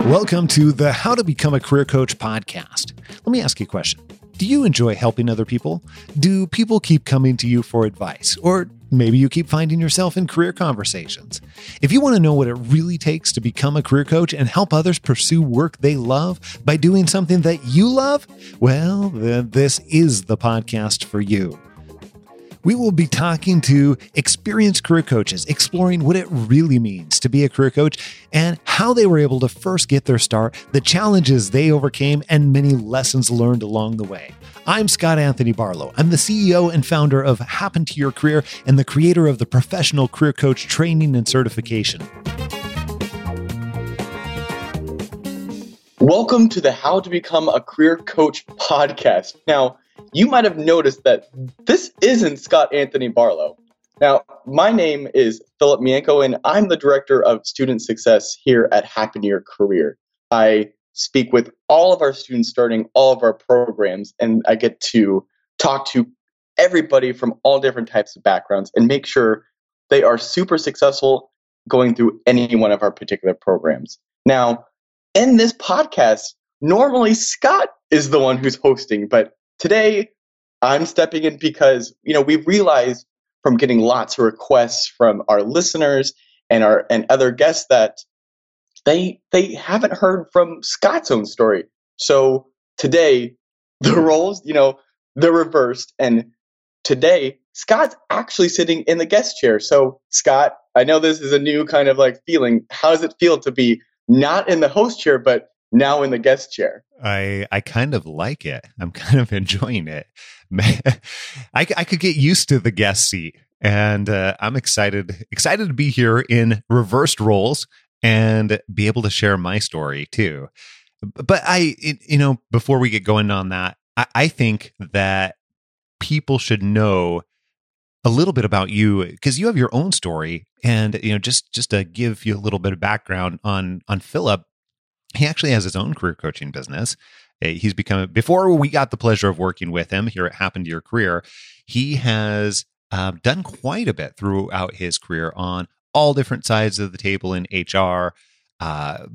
Welcome to the How to Become a Career Coach podcast. Let me ask you a question. Do you enjoy helping other people? Do people keep coming to you for advice? Or maybe you keep finding yourself in career conversations? If you want to know what it really takes to become a career coach and help others pursue work they love by doing something that you love, well, then this is the podcast for you we will be talking to experienced career coaches, exploring what it really means to be a career coach and how they were able to first get their start, the challenges they overcame, and many lessons learned along the way. I'm Scott Anthony Barlow. I'm the CEO and founder of Happen to Your Career and the creator of the Professional Career Coach Training and Certification. Welcome to the How to Become a Career Coach podcast. Now, you might have noticed that this isn't Scott Anthony Barlow. Now, my name is Philip Mianco, and I'm the Director of Student Success here at Happen Your Career. I speak with all of our students starting all of our programs, and I get to talk to everybody from all different types of backgrounds and make sure they are super successful going through any one of our particular programs. Now, in this podcast, normally Scott is the one who's hosting, but Today, I'm stepping in because, you know, we've realized from getting lots of requests from our listeners and our and other guests that they they haven't heard from Scott's own story. So today, the roles, you know, they're reversed and today Scott's actually sitting in the guest chair. So Scott, I know this is a new kind of like feeling. How does it feel to be not in the host chair but now in the guest chair. I I kind of like it. I'm kind of enjoying it. I I could get used to the guest seat, and uh, I'm excited excited to be here in reversed roles and be able to share my story too. But I, it, you know, before we get going on that, I, I think that people should know a little bit about you because you have your own story and you know just just to give you a little bit of background on on philip he actually has his own career coaching business. Uh, he's become, before we got the pleasure of working with him here at Happen to Your Career, he has uh, done quite a bit throughout his career on all different sides of the table in HR, uh,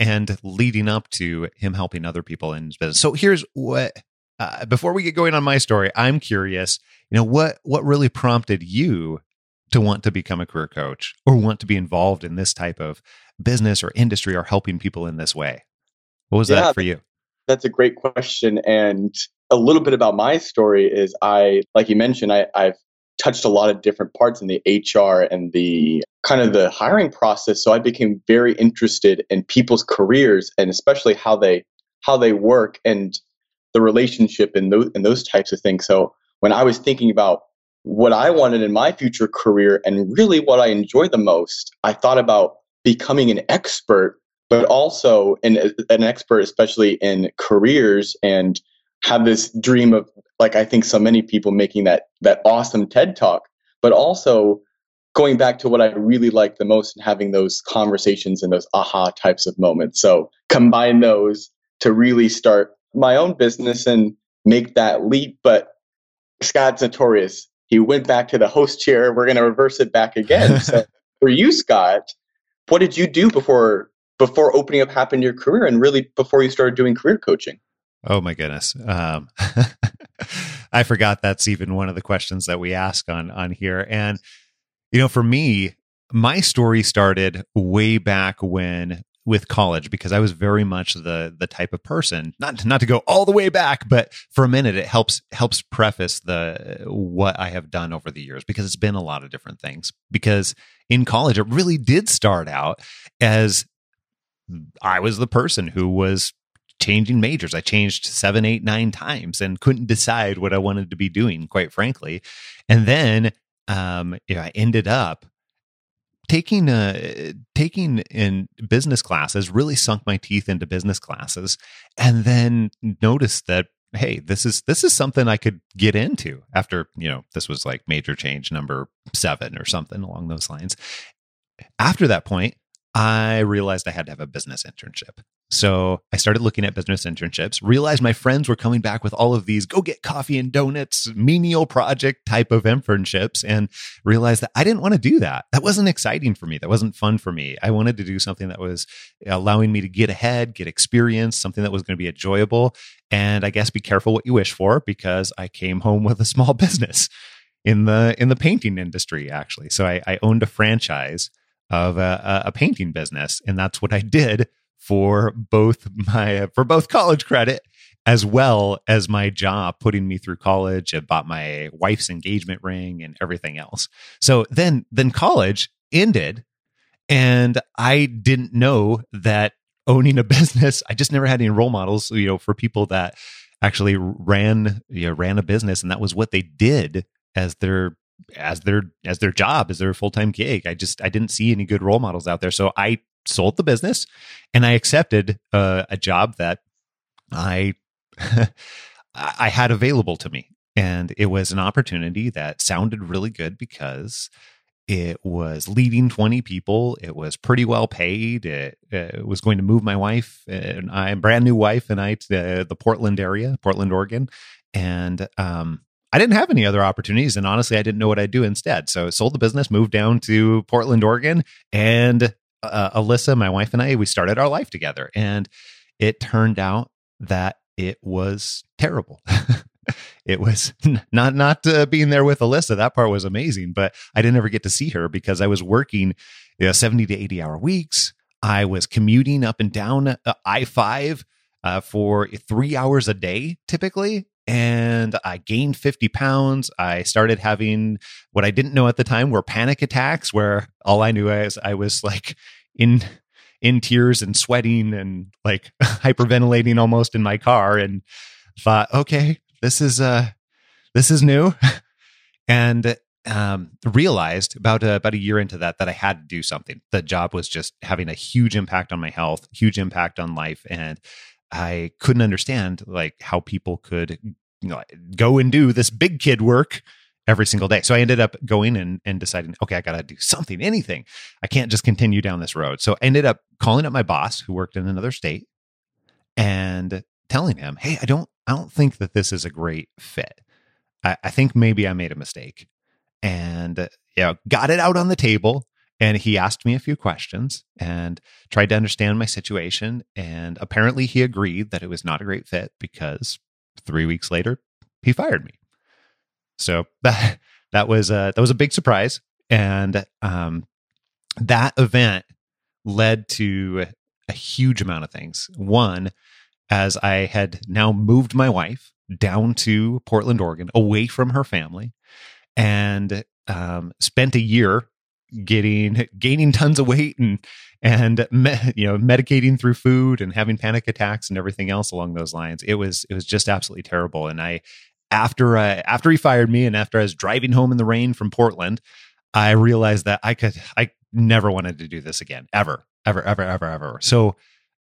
and leading up to him helping other people in his business. So here's what uh, before we get going on my story, I'm curious, you know, what what really prompted you to want to become a career coach or want to be involved in this type of business or industry are helping people in this way? What was yeah, that for you? That's a great question. And a little bit about my story is I, like you mentioned, I, I've touched a lot of different parts in the HR and the kind of the hiring process. So I became very interested in people's careers and especially how they how they work and the relationship and those and those types of things. So when I was thinking about what I wanted in my future career and really what I enjoy the most, I thought about becoming an expert, but also an, an expert, especially in careers and have this dream of like I think so many people making that that awesome TED talk, but also going back to what I really like the most and having those conversations and those aha types of moments. So combine those to really start my own business and make that leap. But Scott's notorious he went back to the host chair. We're going to reverse it back again. so for you, Scott, what did you do before before opening up Happen to Your Career and really before you started doing career coaching? Oh my goodness. Um, I forgot that's even one of the questions that we ask on on here. And you know, for me, my story started way back when with college because I was very much the the type of person not not to go all the way back, but for a minute it helps helps preface the what I have done over the years because it's been a lot of different things. Because in college it really did start out as I was the person who was changing majors. I changed seven, eight, nine times and couldn't decide what I wanted to be doing, quite frankly. And then um, you know, I ended up taking uh taking in business classes really sunk my teeth into business classes and then noticed that hey this is this is something i could get into after you know this was like major change number 7 or something along those lines. After that point I realized I had to have a business internship. So I started looking at business internships, realized my friends were coming back with all of these go get coffee and donuts, menial project type of internships, and realized that I didn't want to do that. That wasn't exciting for me. That wasn't fun for me. I wanted to do something that was allowing me to get ahead, get experience, something that was going to be enjoyable. And I guess be careful what you wish for because I came home with a small business in the in the painting industry, actually. So I, I owned a franchise of a, a painting business, and that's what I did for both my for both college credit as well as my job putting me through college. And bought my wife's engagement ring and everything else. So then then college ended. And i didn't know that owning a business i just never had any role models you know for people that actually ran you know ran a business. And that was what they did as their as their as their job as their full-time gig i just i didn't see any good role models out there so i sold the business and I accepted uh, a job that I I had available to me. And it was an opportunity that sounded really good because it was leading 20 people. It was pretty well paid. It, it was going to move my wife and I, brand new wife and I to the Portland area, Portland, Oregon. And um, I didn't have any other opportunities. And honestly, I didn't know what I'd do instead. So sold the business, moved down to Portland, Oregon, and uh, Alyssa, my wife, and I, we started our life together. And it turned out that it was terrible. it was not not uh, being there with Alyssa. That part was amazing, but I didn't ever get to see her because I was working you know, 70 to 80 hour weeks. I was commuting up and down uh, I 5 uh, for three hours a day, typically. And I gained 50 pounds. I started having what I didn't know at the time were panic attacks, where all I knew is I was like in in tears and sweating and like hyperventilating almost in my car and thought okay this is uh this is new and um, realized about a, about a year into that that I had to do something. The job was just having a huge impact on my health, huge impact on life, and I couldn't understand like how people could you know go and do this big kid work every single day. So I ended up going and, and deciding, okay, I got to do something, anything. I can't just continue down this road. So I ended up calling up my boss who worked in another state and telling him, hey, I don't, I don't think that this is a great fit. I, I think maybe I made a mistake and, you know, got it out on the table. And he asked me a few questions and tried to understand my situation. And apparently he agreed that it was not a great fit because three weeks later, he fired me. So that that was a, that was a big surprise, and um, that event led to a huge amount of things. One, as I had now moved my wife down to Portland, Oregon, away from her family, and um, spent a year getting gaining tons of weight and and me, you know medicating through food and having panic attacks and everything else along those lines it was it was just absolutely terrible and i after I, after he fired me and after I was driving home in the rain from Portland, I realized that I could I never wanted to do this again ever ever ever ever ever. So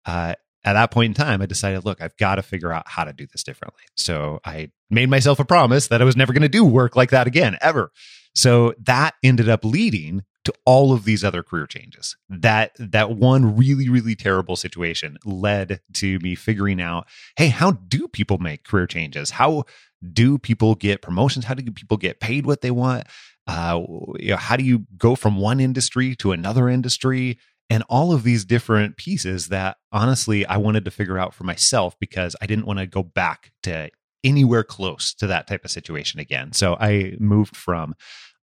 uh, at that point in time, I decided, look, I've got to figure out how to do this differently. So I made myself a promise that I was never going to do work like that again ever. So that ended up leading to all of these other career changes. That that one really really terrible situation led to me figuring out, hey, how do people make career changes? How do people get promotions? How do people get paid what they want? Uh, you know, how do you go from one industry to another industry? And all of these different pieces that honestly I wanted to figure out for myself because I didn't want to go back to anywhere close to that type of situation again. So I moved from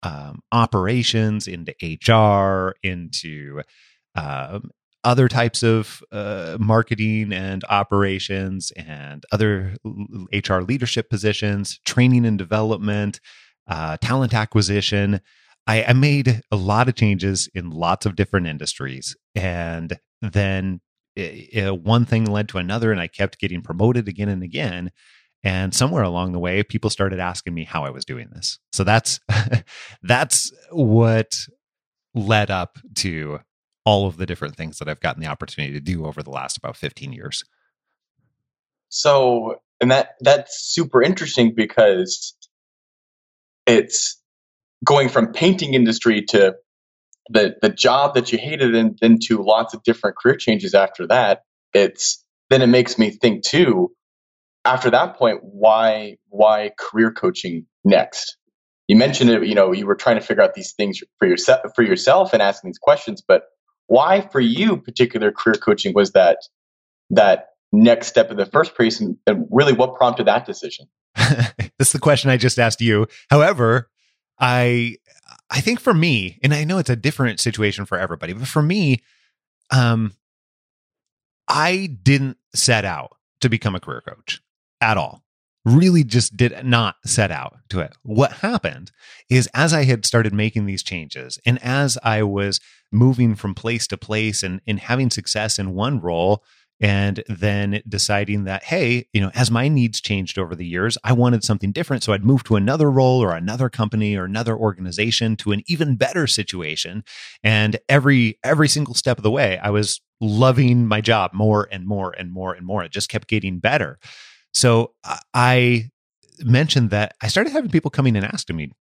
um, operations into HR into um, other types of uh, marketing and operations and other HR leadership positions, training and development, uh, talent acquisition. I, I, made a lot of changes in lots of different industries. And then it, it, one thing led to another, and I kept getting promoted again and again. And somewhere along the way, people started asking me how I was doing this. So that's that's what led up to all of the different things that I've gotten the opportunity to do over the last about 15 years. So, and that that's super interesting because it's going from painting industry to the the job that you hated and then to lots of different career changes after that, it's then it makes me think too. After that point, why why career coaching next? You mentioned it. You know, you were trying to figure out these things for yourself for yourself and asking these questions, but why for you particular career coaching was that that next step in the first place and, and really what prompted that decision that's the question i just asked you however i i think for me and i know it's a different situation for everybody but for me um i didn't set out to become a career coach at all. Really just did not set out to it. What happened is as I had started making these changes and as I was moving from place to place and, and having success in one role, and then deciding that hey you know as my needs changed over the years i wanted something different. So i'd move to another role or another company or another organization to an even better situation. And every every single step of the way i was loving my job more and more and more and more. It just kept getting better so I mentioned that I started having people coming and asking me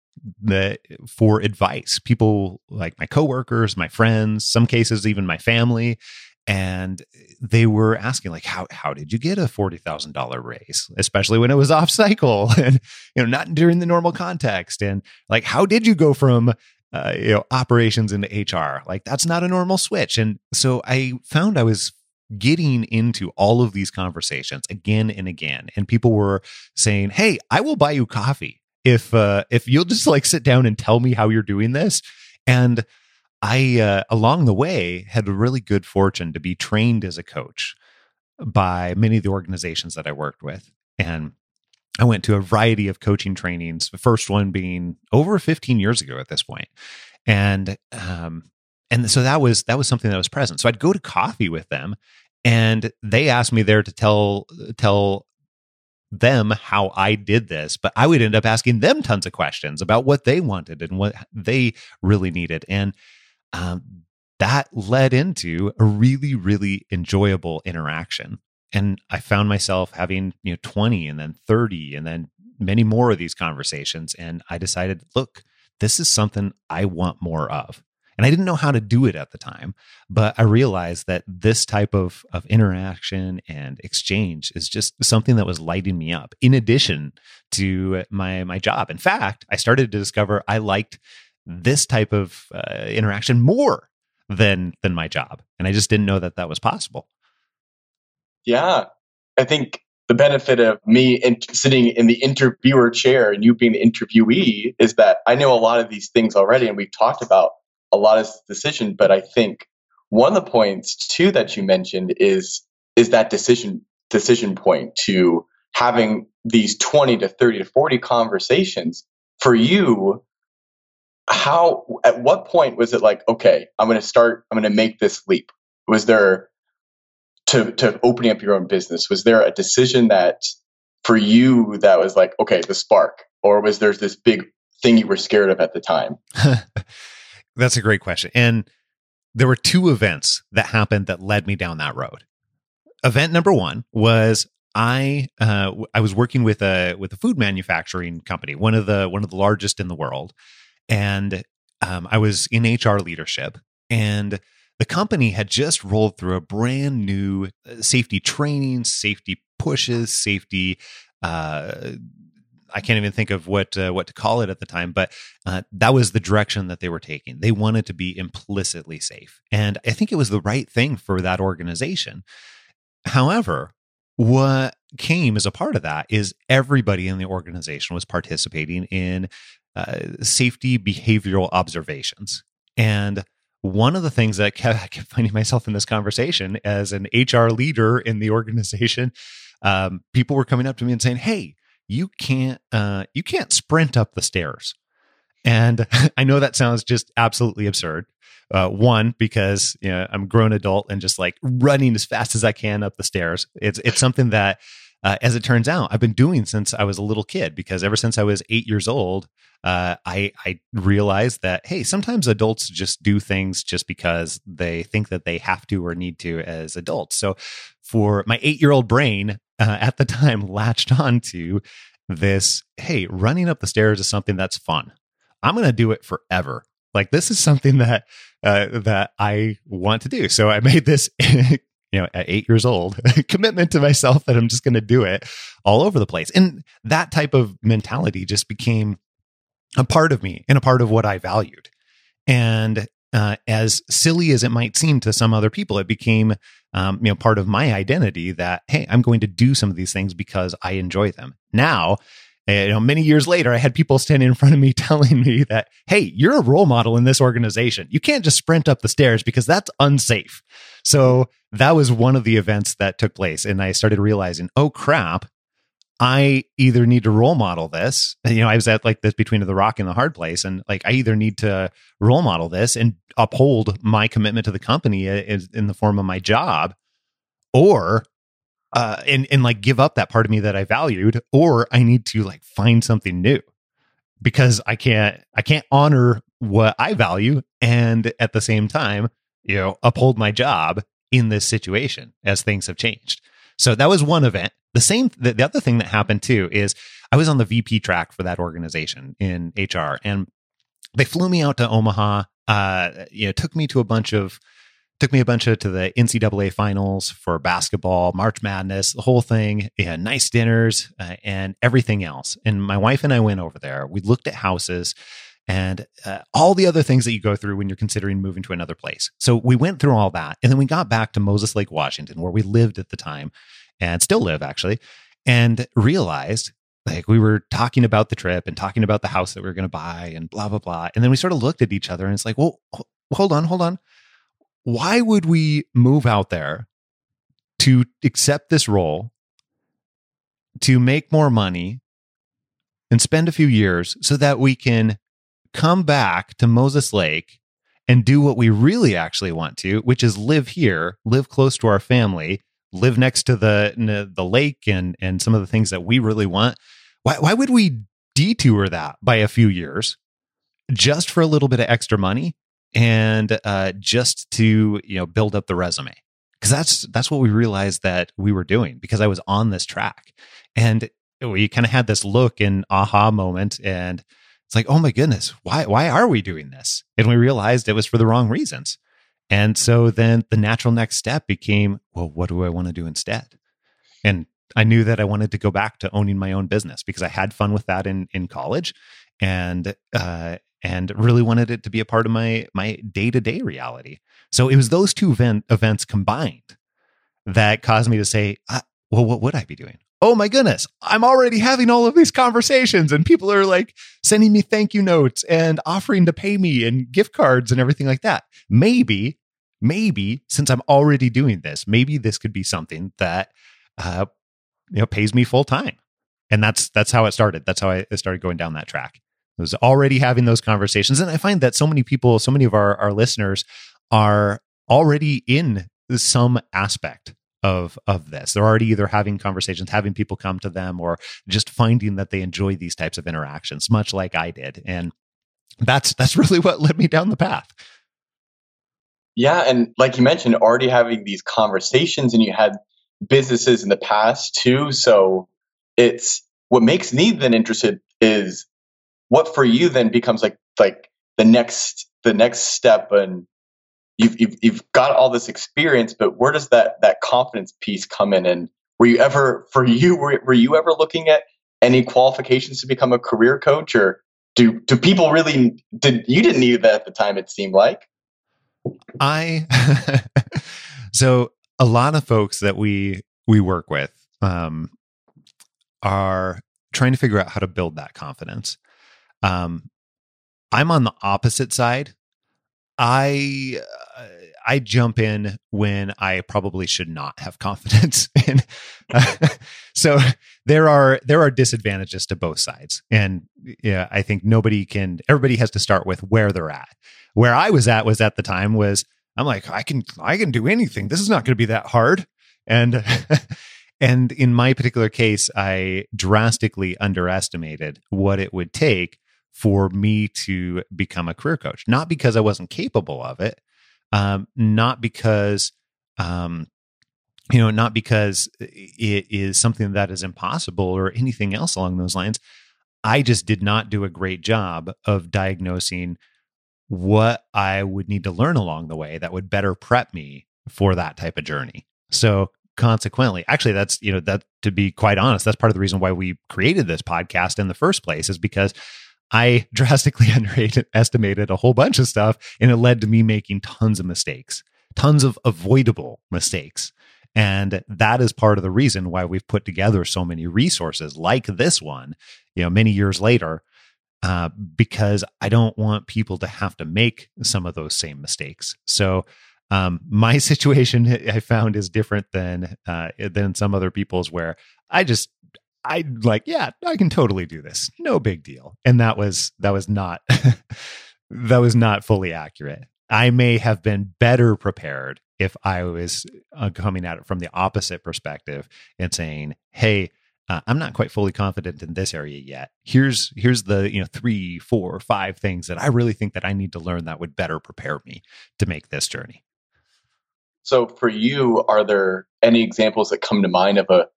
that for advice. People like my coworkers, my friends, some cases even my family, and they were asking like how how did you get a $40,000 raise? Especially when it was off cycle and you know not during the normal context. And like how did you go from uh, you know operations into HR like that's not a normal switch. And so I found I was getting into all of these conversations again and again. And people were saying hey i will buy you coffee if uh if you'll just like sit down and tell me how you're doing this. And i uh, along the way had a really good fortune to be trained as a coach by many of the organizations that i worked with. And I went to a variety of coaching trainings. The first one being over 15 years ago at this point, and um, and so that was that was something that was present. So i'd go to coffee with them and they asked me there to tell tell them how i did this but i would end up asking them tons of questions about what they wanted and what they really needed. And um, that led into a really really enjoyable interaction. And i found myself having you know 20 and then 30 and then many more of these conversations and i decided look this is something i want more of and I didn't know how to do it at the time, but I realized that this type of, of interaction and exchange is just something that was lighting me up in addition to my, my job. In fact, I started to discover I liked this type of uh, interaction more than, than my job. And I just didn't know that that was possible. Yeah. I think the benefit of me in, sitting in the interviewer chair and you being the interviewee is that I know a lot of these things already, and we've talked about a lot of decision. But I think one of the points too that you mentioned is is that decision decision point to having these 20 to 30 to 40 conversations for you how at what point was it like okay i'm going to start i'm going to make this leap was there to to opening up your own business was there a decision that for you that was like okay the spark or was there this big thing you were scared of at the time That's a great question. And there were two events that happened that led me down that road. Event number one was I uh, I was working with a with a food manufacturing company, one of the one of the largest in the world, and um, I was in HR leadership, and the company had just rolled through a brand new uh, safety training, safety pushes, safety uh, I can't even think of what uh, what to call it at the time, but uh, that was the direction that they were taking. They wanted to be implicitly safe, and I think it was the right thing for that organization. However, what came as a part of that is everybody in the organization was participating in uh, safety behavioral observations, and one of the things that kept, I kept finding myself in this conversation as an HR leader in the organization, um, people were coming up to me and saying, "Hey." You can't uh, you can't sprint up the stairs. And I know that sounds just absolutely absurd. Uh, one, because you know, I'm grown adult and just like running as fast as I can up the stairs. It's it's something that, uh, as it turns out, I've been doing since I was a little kid. Because ever since I was eight years old, uh, I I realized that hey, sometimes adults just do things just because they think that they have to or need to as adults. So, for my eight year old brain, uh, at the time latched on to this hey, running up the stairs is something that's fun. I'm going to do it forever. Like this is something that uh, that I want to do. So I made this, you know, at eight years old, commitment to myself that I'm just going to do it all over the place. And that type of mentality just became a part of me and a part of what I valued. And uh, as silly as it might seem to some other people, it became um, you know part of my identity that hey, I'm going to do some of these things because I enjoy them. Now, eh, you know, many years later, I had people standing in front of me telling me that hey, you're a role model in this organization. You can't just sprint up the stairs because that's unsafe. So that was one of the events that took place, and I started realizing, oh crap, I either need to role model this. You know, I was at like this between the rock and the hard place. And like, I either need to role model this and uphold my commitment to the company in the form of my job or, uh, and, and like give up that part of me that I valued, or I need to like find something new because I can't, I can't honor what I value and at the same time, you know, uphold my job in this situation as things have changed. So that was one event. The same, the, the other thing that happened too is I was on the VP track for that organization in HR, and they flew me out to Omaha. Uh, you know, took me to a bunch of took me a bunch of to the NCAA finals for basketball, March Madness, the whole thing. Yeah, nice dinners uh, and everything else. And my wife and I went over there. We looked at houses and uh, all the other things that you go through when you're considering moving to another place. So we went through all that, and then we got back to Moses Lake, Washington, where we lived at the time, and still live actually, and realized like we were talking about the trip and talking about the house that we were going to buy and blah blah blah and then we sort of looked at each other and it's like well hold on hold on why would we move out there to accept this role to make more money and spend a few years so that we can come back to Moses Lake and do what we really actually want to, which is live here, live close to our family, live next to the the lake and and some of the things that we really want. Why why would we detour that by a few years just for a little bit of extra money and uh, just to you know build up the resume? Because that's that's what we realized that we were doing because I was on this track and we kind of had this look and aha moment and it's like oh my goodness why why are we doing this and we realized it was for the wrong reasons and so then the natural next step became, well, what do I want to do instead? And I knew that I wanted to go back to owning my own business because I had fun with that in in college, and uh, and really wanted it to be a part of my my day to day reality. So it was those two event, events combined that caused me to say, uh, well, what would I be doing? Oh my goodness, I'm already having all of these conversations, and people are like sending me thank you notes and offering to pay me and gift cards and everything like that. Maybe, maybe since I'm already doing this, maybe this could be something that uh, you know pays me full time. And that's that's how it started. That's how I started going down that track. I was already having those conversations, and I find that so many people, so many of our our listeners are already in some aspect of of this. They're already either having conversations, having people come to them, or just finding that they enjoy these types of interactions, much like I did. And that's that's really what led me down the path. Yeah, and like you mentioned, already having these conversations, and you had businesses in the past too. So it's what makes me then interested is what for you then becomes like like the next the next step and you've, you've you've got all this experience, but where does that that confidence piece come in? And were you ever for you were, were you ever looking at any qualifications to become a career coach, or do do people really did you didn't need that at the time? It seemed like I so a lot of folks that we we work with um, are trying to figure out how to build that confidence. Um, I'm on the opposite side I I jump in when I probably should not have confidence in. Uh, so there are there are disadvantages to both sides, and yeah, I think nobody can. Everybody has to start with where they're at. Where I was at was at the time was I'm like I can I can do anything. This is not going to be that hard, and. and in my particular case, I drastically underestimated what it would take for me to become a career coach. Not because I wasn't capable of it, um, not because, um, you know, not because it is something that is impossible or anything else along those lines. I just did not do a great job of diagnosing what I would need to learn along the way that would better prep me for that type of journey. So consequently, actually that's, you know, that to be quite honest, that's part of the reason why we created this podcast in the first place is because I drastically underestimated a whole bunch of stuff and it led to me making tons of mistakes, tons of avoidable mistakes. And that is part of the reason why we've put together so many resources like this one, you know, many years later, uh, because I don't want people to have to make some of those same mistakes. So, um, my situation I found is different than uh, than some other people's, where I just I like, yeah, I can totally do this, no big deal. And that was that was not that was not fully accurate. I may have been better prepared if I was uh, coming at it from the opposite perspective and saying, "Hey, uh, I'm not quite fully confident in this area yet. Here's here's the you know three, four, five things that I really think that I need to learn that would better prepare me to make this journey." So, for you, are there any examples that come to mind of a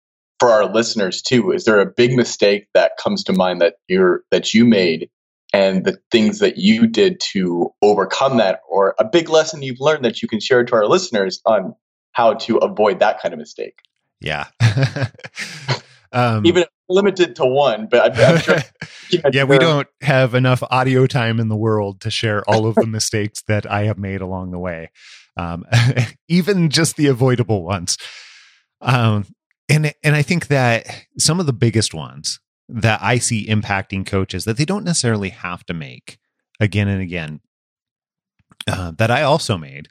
for our listeners too? Is there a big mistake that comes to mind that you're that you made and the things that you did to overcome that? Or a big lesson you've learned that you can share to our listeners on how to avoid that kind of mistake? Yeah. Um, even limited to one but i'm, I'm sure yeah we don't have enough audio time in the world to share all of the mistakes that i have made along the way um, even just the avoidable ones. Um, and and i think that some of the biggest ones that I see impacting coaches that they don't necessarily have to make again and again uh, that I also made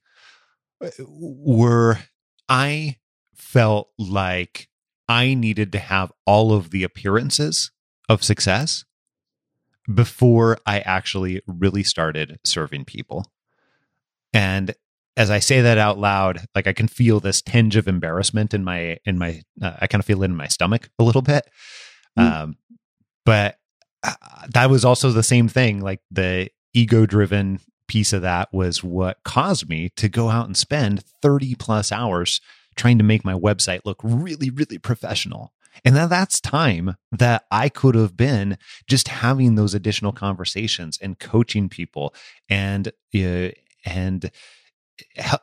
uh, were I felt like I needed to have all of the appearances of success before I actually really started serving people. And as I say that out loud, like I can feel this tinge of embarrassment in my in my uh, I kind of feel it in my stomach a little bit. Mm. Um, but uh, that was also the same thing. Like the ego driven piece of that was what caused me to go out and spend 30 plus hours trying to make my website look really, really professional. And that that's time that I could have been just having those additional conversations and coaching people and uh, and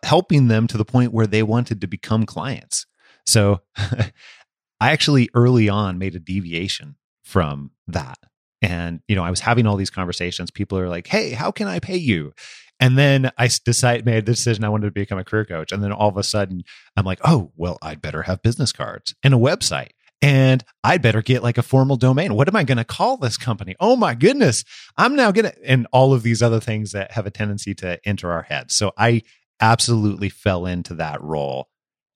helping them to the point where they wanted to become clients. So I actually early on made a deviation from that. And, you know, I was having all these conversations. People are like, hey, how can I pay you? And then I decided, made the decision I wanted to become a career coach. And then all of a sudden, I'm like, oh, well, I'd better have business cards and a website. And I'd better get like a formal domain. What am I going to call this company? Oh my goodness. I'm now going to, and all of these other things that have a tendency to enter our heads. So I absolutely fell into that role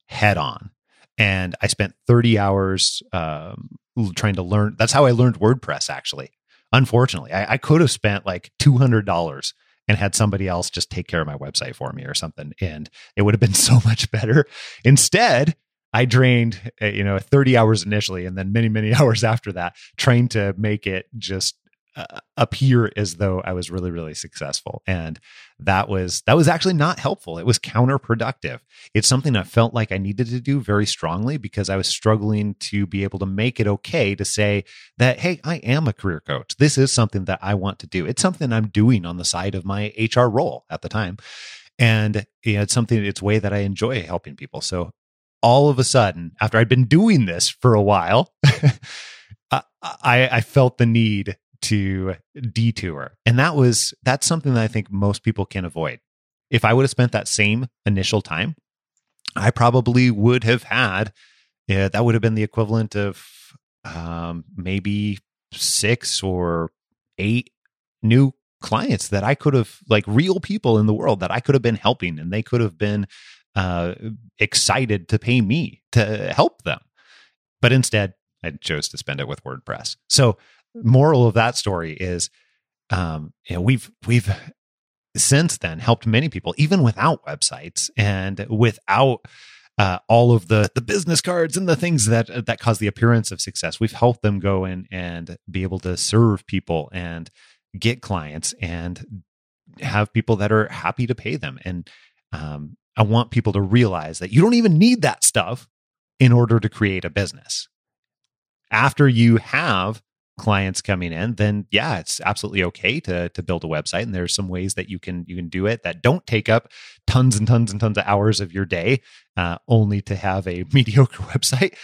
head on. And I spent 30 hours um, trying to learn. That's how I learned WordPress, actually. Unfortunately, I, I could have spent like $200 and had somebody else just take care of my website for me or something. And it would have been so much better. Instead, I drained, uh, you know, 30 hours initially and then many, many hours after that trying to make it just uh, appear as though I was really, really successful. And that was that was actually not helpful. It was counterproductive. It's something I felt like I needed to do very strongly because I was struggling to be able to make it okay to say that, hey, I am a career coach. This is something that I want to do. It's something I'm doing on the side of my HR role at the time. And you know, it's something, it's way that I enjoy helping people. So all of a sudden, after I'd been doing this for a while, I, I felt the need to detour. And that was that's something that I think most people can avoid. If I would have spent that same initial time, I probably would have had that would have been the equivalent of um, maybe six or eight new clients that I could have like real people in the world that I could have been helping and they could have been uh, excited to pay me to help them. But instead, I chose to spend it with WordPress. So moral of that story is um, you know, we've we've since then helped many people even without websites and without uh, all of the the business cards and the things that that cause the appearance of success. We've helped them go in and be able to serve people and get clients and have people that are happy to pay them. And um, I want people to realize that you don't even need that stuff in order to create a business. After you have clients coming in, then yeah, it's absolutely okay to to build a website. And there's some ways that you can you can do it that don't take up tons and tons and tons of hours of your day, uh, only to have a mediocre website.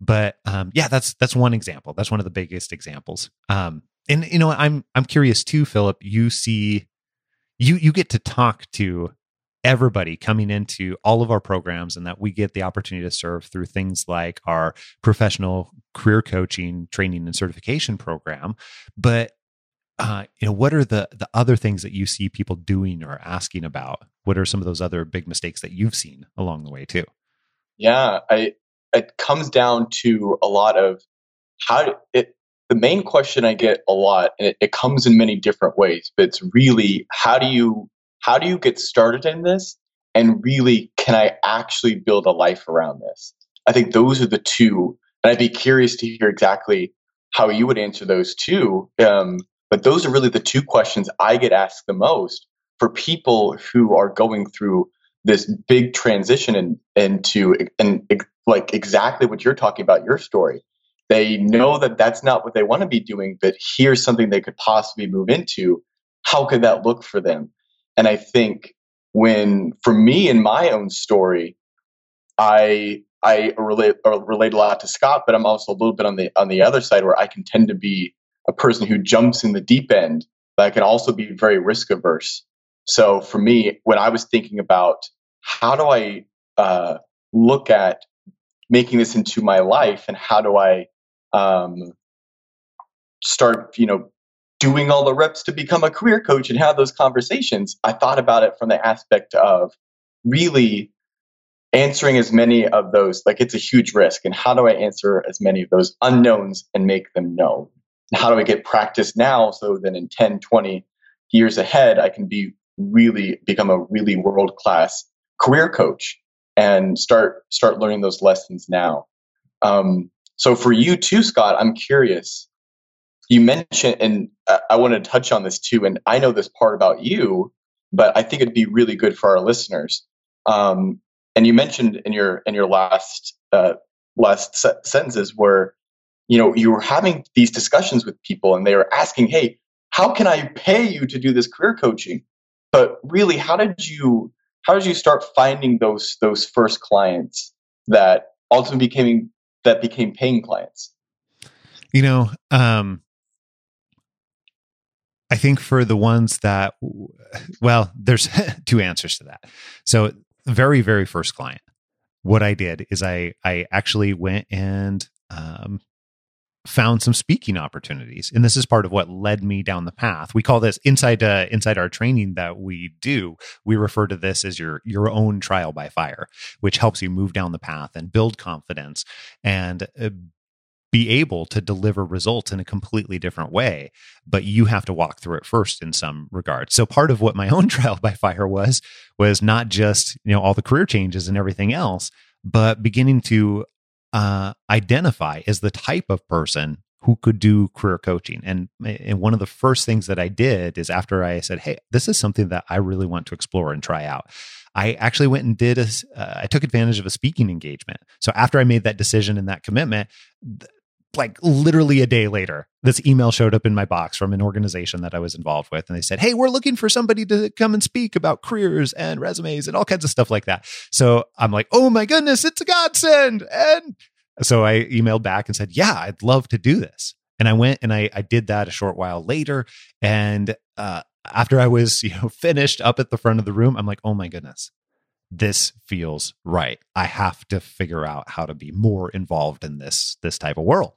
But um, yeah, that's that's one example. That's one of the biggest examples. Um, and you know, I'm I'm curious too, Philip. You see, you you get to talk to everybody coming into all of our programs and that we get the opportunity to serve through things like our professional career coaching training and certification program. But uh, you know what are the the other things that you see people doing or asking about? What are some of those other big mistakes that you've seen along the way too? Yeah i it comes down to a lot of how it the main question i get a lot and it, it comes in many different ways but it's really how do you how do you get started in this? And really, can I actually build a life around this? I think those are the two. And I'd be curious to hear exactly how you would answer those two. Um, but those are really the two questions I get asked the most for people who are going through this big transition in, into and like exactly what you're talking about your story they know that that's not what they want to be doing but here's something they could possibly move into how could that look for them and I think when, for me in my own story, I I relate relate a lot to Scott, but I'm also a little bit on the on the other side where I can tend to be a person who jumps in the deep end, but I can also be very risk averse. So for me, when I was thinking about how do I uh, look at making this into my life, and how do I um, start, you know, doing all the reps to become a career coach and have those conversations, I thought about it from the aspect of really answering as many of those, like it's a huge risk. And how do I answer as many of those unknowns and make them known? how do I get practice now so that in 10, 20 years ahead, I can be really become a really world class career coach and start start learning those lessons now. Um, so for you too, Scott, I'm curious you mentioned, and I want to touch on this too, and I know this part about you, but I think it'd be really good for our listeners. Um, and you mentioned in your in your last uh, last se- sentences where you know you were having these discussions with people, and they were asking, "Hey, how can I pay you to do this career coaching?" But really, how did you how did you start finding those those first clients that ultimately became that became paying clients? You know, um, I think for the ones that, well, there's two answers to that. So, very, very first client, what I did is I I actually went and um, found some speaking opportunities, and this is part of what led me down the path. We call this inside uh, inside our training that we do. We refer to this as your your own trial by fire, which helps you move down the path and build confidence and uh, be able to deliver results in a completely different way but you have to walk through it first in some regard so part of what my own trial by fire was was not just you know all the career changes and everything else but beginning to uh, identify as the type of person who could do career coaching. And and one of the first things that I did is after I said hey this is something that I really want to explore and try out I actually went and did a uh, I took advantage of a speaking engagement. So after I made that decision and that commitment like literally a day later, this email showed up in my box from an organization that I was involved with. And they said, Hey, we're looking for somebody to come and speak about careers and resumes and all kinds of stuff like that. So I'm like, Oh my goodness, it's a godsend. And so I emailed back and said, Yeah, I'd love to do this. And I went and I, I did that a short while later. And uh, after I was, you know, finished up at the front of the room, I'm like, oh my goodness, this feels right. I have to figure out how to be more involved in this this type of world.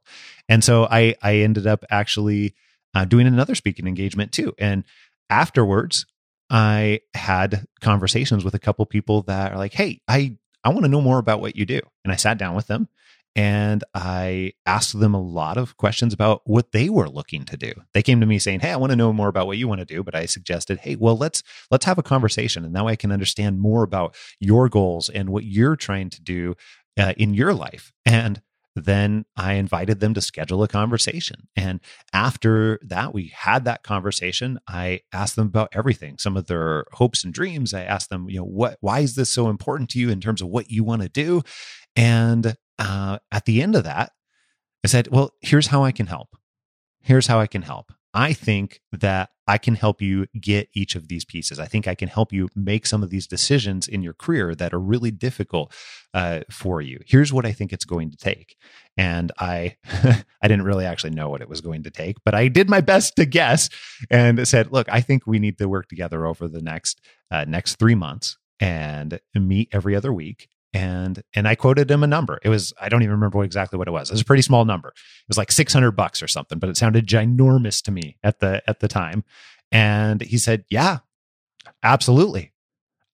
And so I I ended up actually uh, doing another speaking engagement too. And afterwards, I had conversations with a couple people that are like, "Hey, I I want to know more about what you do." And I sat down with them and I asked them a lot of questions about what they were looking to do. They came to me saying, "Hey, I want to know more about what you want to do," but I suggested, "Hey, well, let's let's have a conversation, and now I can understand more about your goals and what you're trying to do uh, in your life." And then I invited them to schedule a conversation. And after that, we had that conversation. I asked them about everything, some of their hopes and dreams. I asked them, you know, what, why is this so important to you in terms of what you want to do? And uh, at the end of that, I said, Well, here's how I can help. here's how I can help. I think that I can help you get each of these pieces. I think I can help you make some of these decisions in your career that are really difficult uh, for you. Here's what I think it's going to take. And I, I didn't really actually know what it was going to take, but I did my best to guess and said, "Look, I think we need to work together over the next uh, next three months and meet every other week and and I quoted him a number. It was I don't even remember exactly what it was. It was a pretty small number. It was like 600 bucks or something, but it sounded ginormous to me at the at the time. And he said, "Yeah, absolutely,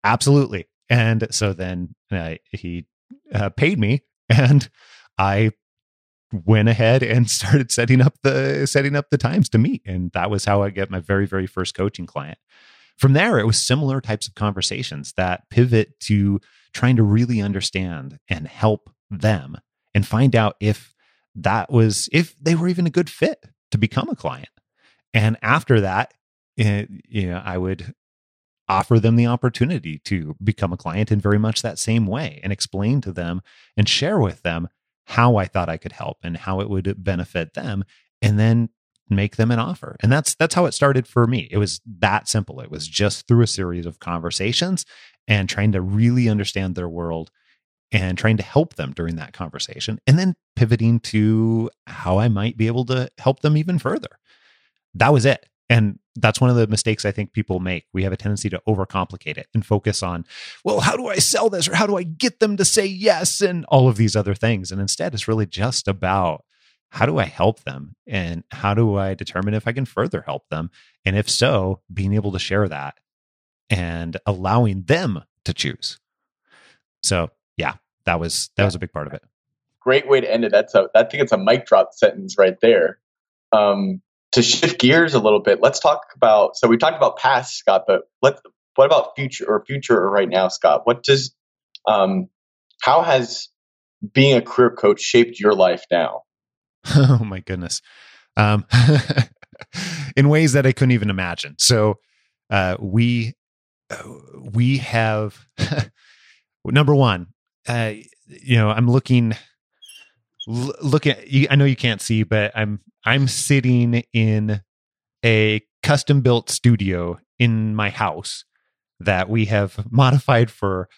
absolutely." And so then uh, he uh, paid me, and I went ahead and started setting up the setting up the times to meet, and that was how I get my very very first coaching client. From there, it was similar types of conversations that pivot to trying to really understand and help them and find out if that was if they were even a good fit to become a client. And after that, it, eh, you know, I would offer them the opportunity to become a client in very much that same way and explain to them and share with them how I thought I could help and how it would benefit them and then make them an offer. And that's that's how it started for me. It was that simple. It was just through a series of conversations and trying to really understand their world and trying to help them during that conversation and then pivoting to how I might be able to help them even further. That was it. And that's one of the mistakes I think people make. We have a tendency to overcomplicate it and focus on, well, how do I sell this or how do I get them to say yes and all of these other things. And instead, it's really just about how do I help them and how do I determine if I can further help them? And if so, being able to share that and allowing them to choose. So yeah, that was that was a big part of it. Great way to end it. That's a I think it's a mic drop sentence right there. Um, to shift gears a little bit, let's talk about. So we talked about past Scott, but let what about future or future or right now, Scott? What does um, how has being a career coach shaped your life now? Oh my goodness, um, in ways that I couldn't even imagine. So uh, we we have number one uh, you know i'm looking look at i know you can't see but i'm i'm sitting in a custom built studio in my house that we have modified for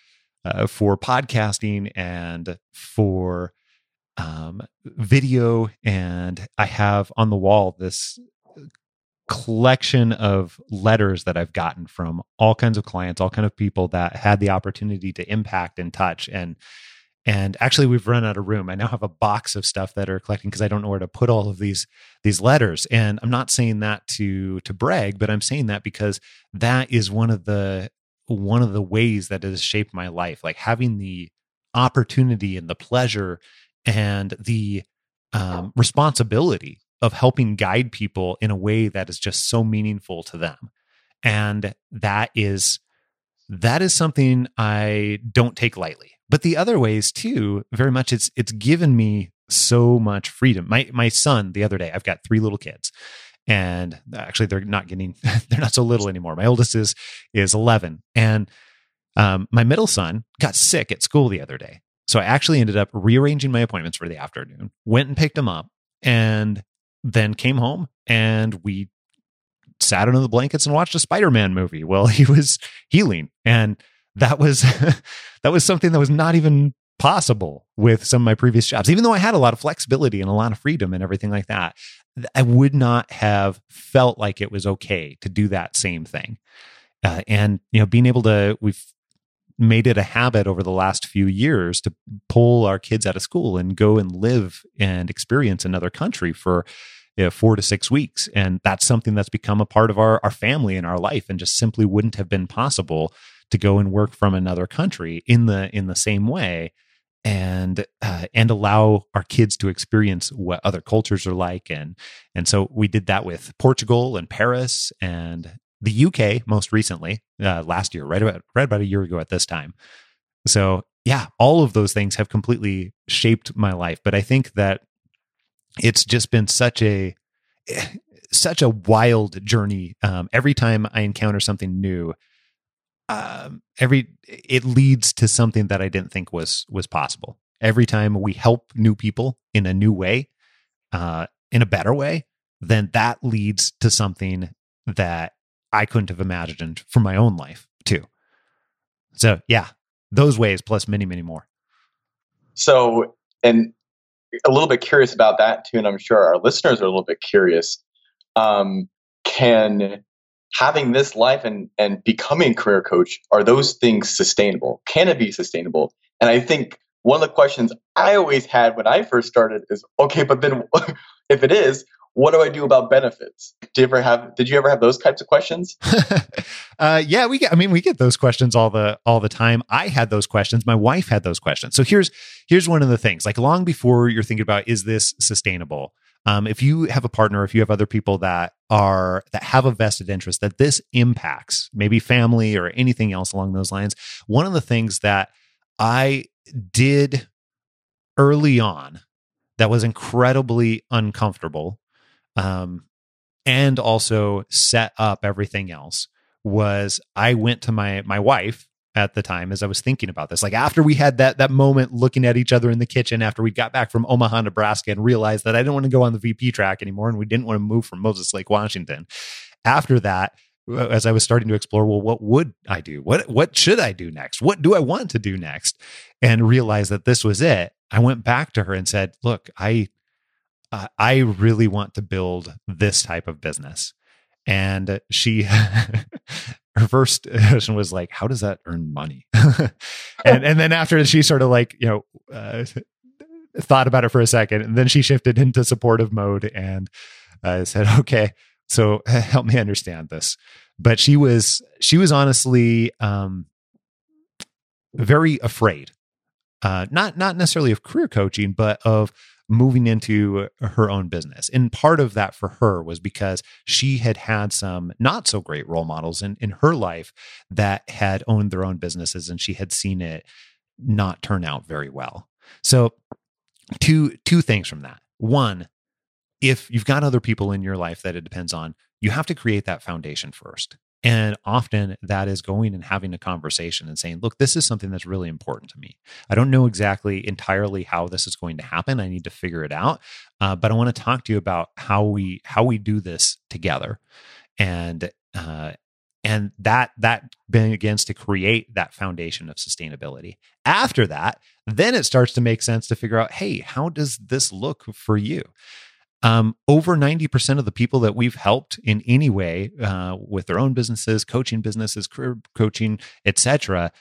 uh, for podcasting and for um, video and i have on the wall this collection of letters that I've gotten from all kinds of clients, all kind of people that had the opportunity to impact and touch and and actually we've run out of room. I now have a box of stuff that are collecting because I don't know where to put all of these these letters. And I'm not saying that to to brag, but I'm saying that because that is one of the one of the ways that has shaped my life. Like having the opportunity and the pleasure and the um, responsibility of helping guide people in a way that is just so meaningful to them. And that is that is something I don't take lightly. But the other ways too, very much it's it's given me so much freedom. My my son the other day, I've got three little kids. And actually they're not getting they're not so little anymore. My oldest is is 11 and um, my middle son got sick at school the other day. So I actually ended up rearranging my appointments for the afternoon, went and picked him up, and then came home and we sat under the blankets and watched a Spider-Man movie while he was healing. And that was that was something that was not even possible with some of my previous jobs. Even though I had a lot of flexibility and a lot of freedom and everything like that, I would not have felt like it was okay to do that same thing. Uh, and you know, being able to we've made it a habit over the last few years to pull our kids out of school and go and live and experience another country for you know, four to six weeks. And that's something that's become a part of our, our family and our life and just simply wouldn't have been possible to go and work from another country in the in the same way and uh, and allow our kids to experience what other cultures are like and and so we did that with Portugal and Paris and the UK most recently, uh, last year, right about right about a year ago at this time. So yeah, all of those things have completely shaped my life. But I think that it's just been such a such a wild journey. Um, every time I encounter something new, um, every it leads to something that I didn't think was was possible. Every time we help new people in a new way, uh, in a better way, then that leads to something that I couldn't have imagined for my own life too. So yeah, those ways plus many, many more. So, and a little bit curious about that too, and I'm sure our listeners are a little bit curious. Um, can having this life and and becoming a career coach are those things sustainable? Can it be sustainable? And I think one of the questions I always had when I first started is, okay, but then if it is, what do I do about benefits? Did you ever have did you ever have those types of questions? uh, yeah, we get I mean we get those questions all the all the time. I had those questions. My wife had those questions. So here's here's one of the things. Like long before you're thinking about is this sustainable? Um, if you have a partner, if you have other people that are that have a vested interest that this impacts, maybe family or anything else along those lines, one of the things that I did early on that was incredibly uncomfortable um, and also set up everything else was I went to my my wife at the time as I was thinking about this. Like after we had that that moment looking at each other in the kitchen after we got back from Omaha, Nebraska and realized that I didn't want to go on the VP track anymore and we didn't want to move from Moses Lake, Washington. After that, uh, as I was starting to explore, well, what would I do? What what should I do next? What do I want to do next? And realize that this was it. I went back to her and said, "Look, I uh, I really want to build this type of business." And she, her first question was like, "How does that earn money?" and and then after she sort of like you know uh, thought about it for a second, and then she shifted into supportive mode and uh, said, "Okay." So help me understand this. But she was she was honestly um, very afraid, uh, not not necessarily of career coaching, but of moving into her own business. And part of that for her was because she had had some not so great role models in, in her life that had owned their own businesses and she had seen it not turn out very well. So two two things from that. One, if you've got other people in your life that it depends on, you have to create that foundation first. And often that is going and having a conversation and saying, look, this is something that's really important to me. I don't know exactly entirely how this is going to happen. I need to figure it out. Uh, but I want to talk to you about how we how we do this together. And uh, and that that begins to create that foundation of sustainability after that then it starts to make sense to figure out hey how does this look for you um, over 90% of the people that we've helped in any way uh, with their own businesses coaching businesses career coaching etc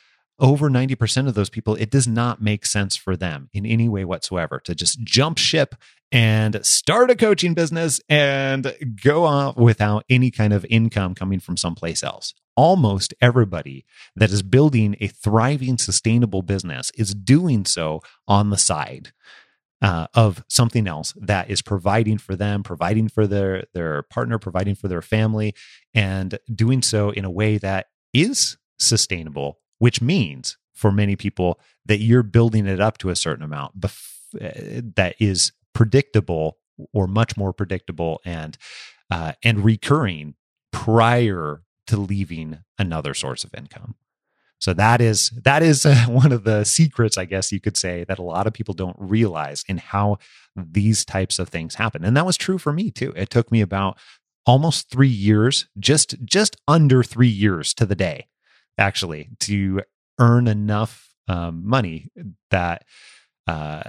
over 90% of those people it does not make sense for them in any way whatsoever to just jump ship and start a coaching business and go off without any kind of income coming from someplace else. Almost everybody that is building a thriving sustainable business is doing so on the side uh, of something else that is providing for them, providing for their their partner, providing for their family, and doing so in a way that is sustainable. Which means for many people that you're building it up to a certain amount bef- uh, that is predictable or much more predictable and uh, and recurring prior to leaving another source of income. So that is that is uh, one of the secrets, I guess you could say, that a lot of people don't realize in how these types of things happen. And that was true for me too. It took me about almost three years, just just under three years to the day, actually, to earn enough um, money that uh,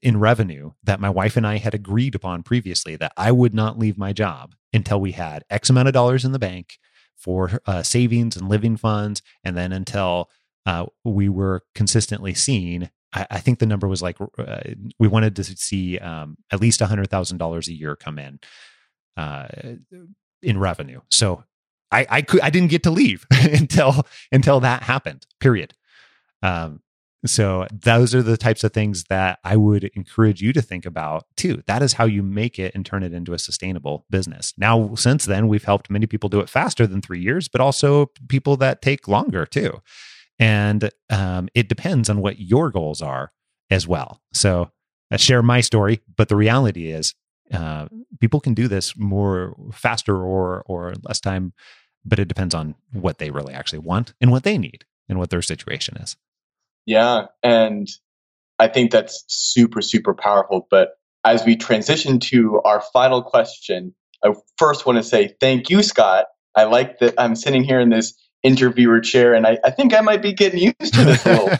in revenue that my wife and I had agreed upon previously that I would not leave my job until we had X amount of dollars in the bank for uh, savings and living funds. And then until uh, we were consistently seeing, I, I, think the number was like uh, we wanted to see um, at least $100,000 a year come in uh, in revenue. So I, I could I didn't get to leave until until that happened. Period. Um, so those are the types of things that I would encourage you to think about too. That is how you make it and turn it into a sustainable business. Now, since then, we've helped many people do it faster than three years, but also people that take longer too. And um, it depends on what your goals are as well. So I share my story, but the reality is uh, people can do this more faster or or less time, but it depends on what they really actually want and what they need and what their situation is. Yeah. And I think that's super, super powerful. But as we transition to our final question, I first want to say thank you, Scott. I like that I'm sitting here in this interviewer chair, and I, I think I might be getting used to this a little.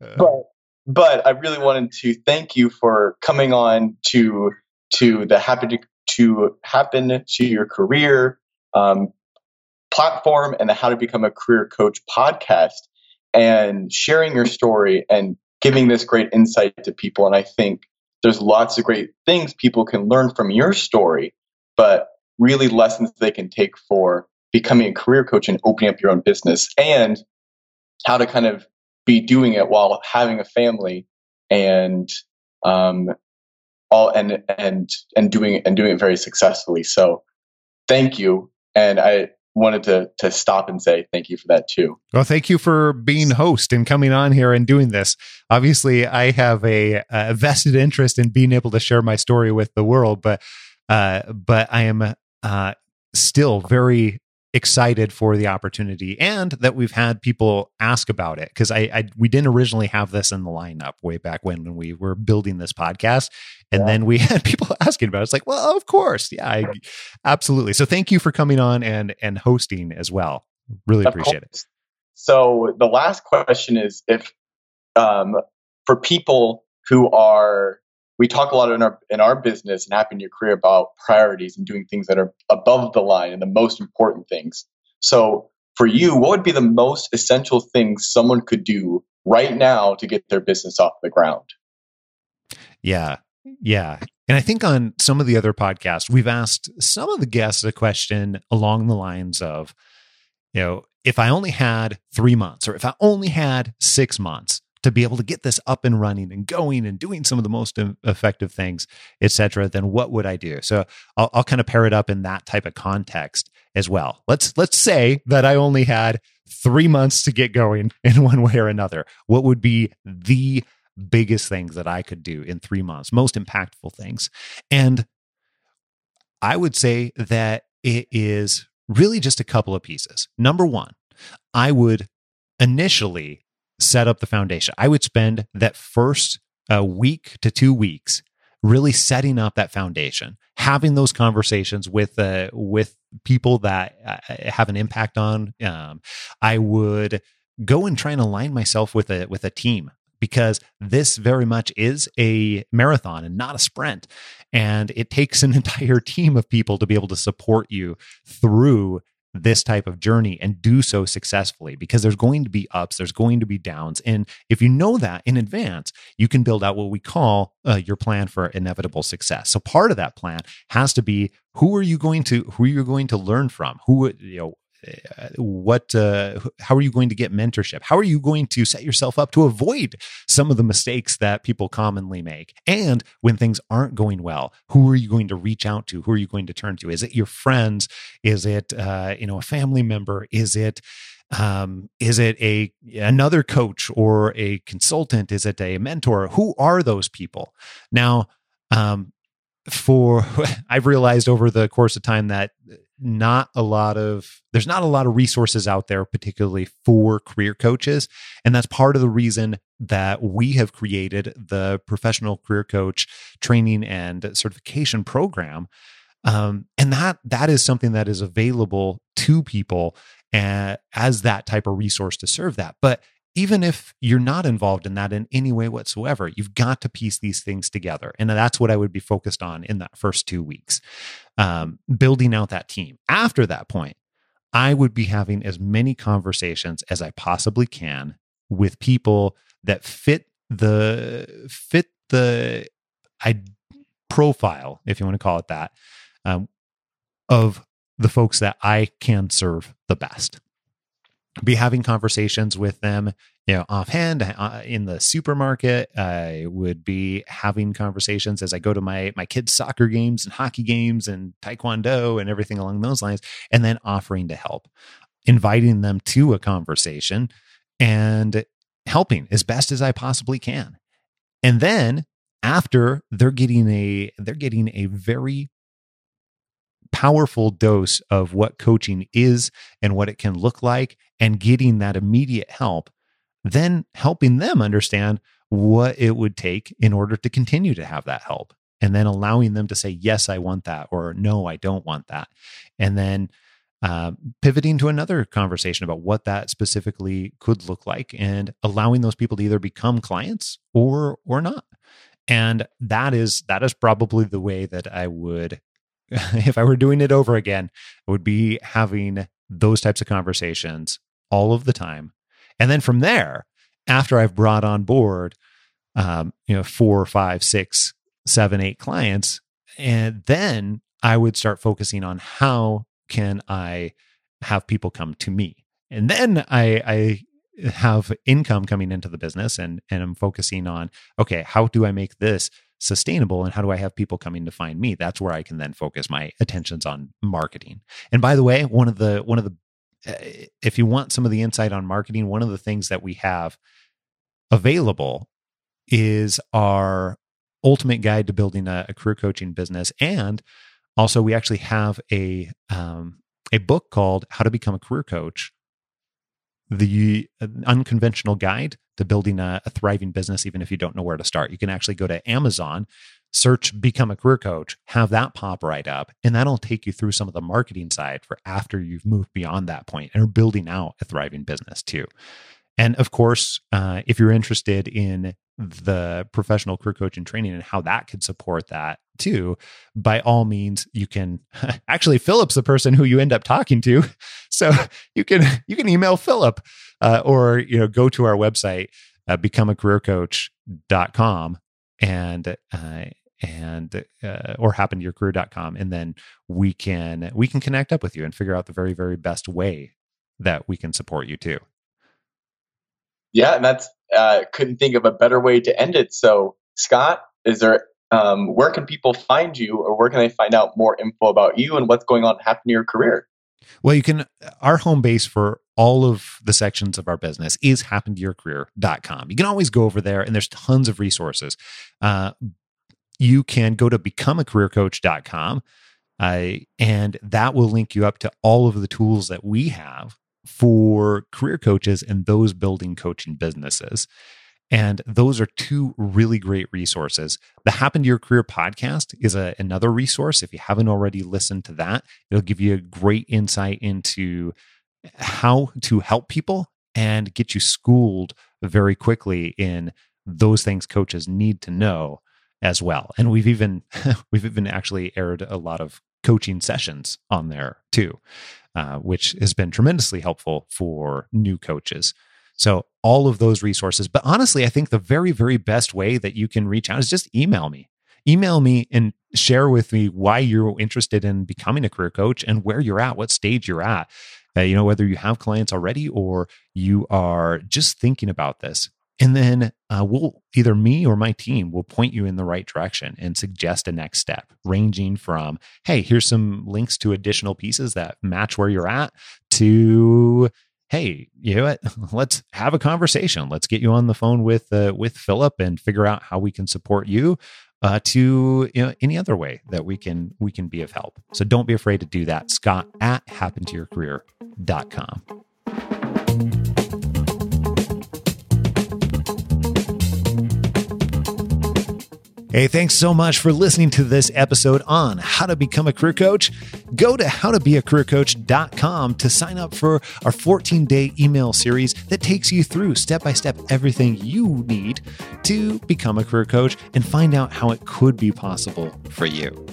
but but I really wanted to thank you for coming on to to the happen to, to happen to your career um, platform and the How to Become a Career Coach podcast and sharing your story and giving this great insight to people. And I think there's lots of great things people can learn from your story, but really lessons they can take for becoming a career coach and opening up your own business and how to kind of be doing it while having a family and um, all and and and doing and doing it very successfully. So thank you. And I wanted to to stop and say thank you for that too. Well, thank you for being host and coming on here and doing this. Obviously, I have a, a vested interest in being able to share my story with the world, but uh, but I am uh, still very excited for the opportunity and that we've had people ask about it because I, I, we didn't originally have this in the lineup way back when when we were building this podcast and yeah. then we had people asking about it. it's like well of course yeah I, absolutely so thank you for coming on and and hosting as well really of appreciate course. it so the last question is if um, for people who are we talk a lot in our in our business and happen in your career about priorities and doing things that are above the line and the most important things. So for you, what would be the most essential things someone could do right now to get their business off the ground? Yeah. Yeah. And I think on some of the other podcasts, we've asked some of the guests a question along the lines of, you know, if I only had three months or if I only had six months, to be able to get this up and running and going and doing some of the most effective things, etc., then what would I do? So I'll, I'll kind of pair it up in that type of context as well. Let's let's say that I only had three months to get going in one way or another. What would be the biggest things that I could do in three months, most impactful things? And I would say that it is really just a couple of pieces. Number one, I would initially set up the foundation. I would spend that first uh, week to two weeks really setting up that foundation, having those conversations with uh, with people that uh, have an impact on. Um, I would go and try and align myself with a with a team because this very much is a marathon and not a sprint and it takes an entire team of people to be able to support you through this type of journey and do so successfully because there's going to be ups, there's going to be downs. And if you know that in advance, you can build out what we call uh, your plan for inevitable success. So part of that plan has to be who are you going to who you're you going to learn from? Who you know what uh, how are you going to get mentorship? How are you going to set yourself up to avoid some of the mistakes that people commonly make? And when things aren't going well who are you going to reach out to? Who are you going to turn to? Is it your friends? Is it uh, you know a family member? Is it um, is it a another coach or a consultant? Is it a mentor? Who are those people? Now um, for I've realized over the course of time that not a lot of there's not a lot of resources out there particularly for career coaches and that's part of the reason that we have created the professional career coach training and certification program um, and that that is something that is available to people uh, as that type of resource to serve that but even if you're not involved in that in any way whatsoever, you've got to piece these things together. And that's what I would be focused on in that first two weeks, um, building out that team. After that point, I would be having as many conversations as I possibly can with people that fit the fit the I profile, if you want to call it that, um, of the folks that I can serve the best be having conversations with them you know offhand uh, in the supermarket. I would be having conversations as i go to my my kids soccer games and hockey games and taekwondo and everything along those lines and then offering to help inviting them to a conversation and helping as best as i possibly can. And then after they're getting a they're getting a very powerful dose of what coaching is and what it can look like and getting that immediate help, then helping them understand what it would take in order to continue to have that help and then allowing them to say, yes, I want that, or no, I don't want that. And then uh, pivoting to another conversation about what that specifically could look like and allowing those people to either become clients or or not and that is that is probably the way that i would if i were doing it over again I would be having those types of conversations all of the time and then from there after i've brought on board um, you know four five six seven eight clients and then i would start focusing on how can I have people come to me? And then I, I have income coming into the business and, and I'm focusing on, okay, how do I make this sustainable and how do I have people coming to find me? That's where I can then focus my attentions on marketing. And by the way, one of the, one of the, uh, if you want some of the insight on marketing, one of the things that we have available is our ultimate guide to building a, a career coaching business and also, we actually have a um, a book called How to Become a Career Coach, the uh, unconventional guide to building a, a, thriving business, even if you don't know where to start. You can actually go to Amazon, search Become a Career Coach, have that pop right up, and that'll take you through some of the marketing side for after you've moved beyond that point and are building out a thriving business too. And of course, uh, if you're interested in the professional career coaching training and how that could support that too, by all means, you can actually Philip's the person who you end up talking to. So you can you can email Philip uh, or you know go to our website, uh, becomeacareercoach.com and uh, and uh, or happentoyourcareer.com and then we can we can connect up with you and figure out the very very best way that we can support you too yeah, and that's uh, couldn't think of a better way to end it. So, Scott, is there um, where can people find you, or where can they find out more info about you and what's going on happening in your career? Well, you can. Our home base for all of the sections of our business is happentoyourcareer.com. You can always go over there, and there's tons of resources. Uh, you can go to becomeacareercoach.com, uh, and that will link you up to all of the tools that we have for career coaches and those building coaching businesses. And those are two really great resources. The Happen to Your Career podcast is a, another resource. If you haven't already listened to that, it'll give you a great insight into how to help people and get you schooled very quickly in those things coaches need to know as well. And we've even we've even actually aired a lot of coaching sessions on there too. Uh, which has been tremendously helpful for new coaches. So, all of those resources. But honestly, I think the very, very best way that you can reach out is just email me. Email me and share with me why you're interested in becoming a career coach and where you're at, what stage you're at. Uh, you know, whether you have clients already or you are just thinking about this. And then uh, we'll either me or my team will point you in the right direction and suggest a next step, ranging from, hey, here's some links to additional pieces that match where you're at, to, hey, you know what? Let's have a conversation. Let's get you on the phone with uh, with Philip and figure out how we can support you. Uh, to you know, any other way that we can we can be of help. So don't be afraid to do that. Scott at happentoyourcareer.com. Hey, thanks so much for listening to this episode on how to become a career coach. Go to howtobeacareercoach.com to sign up for our 14 day email series that takes you through step by step everything you need to become a career coach and find out how it could be possible for you.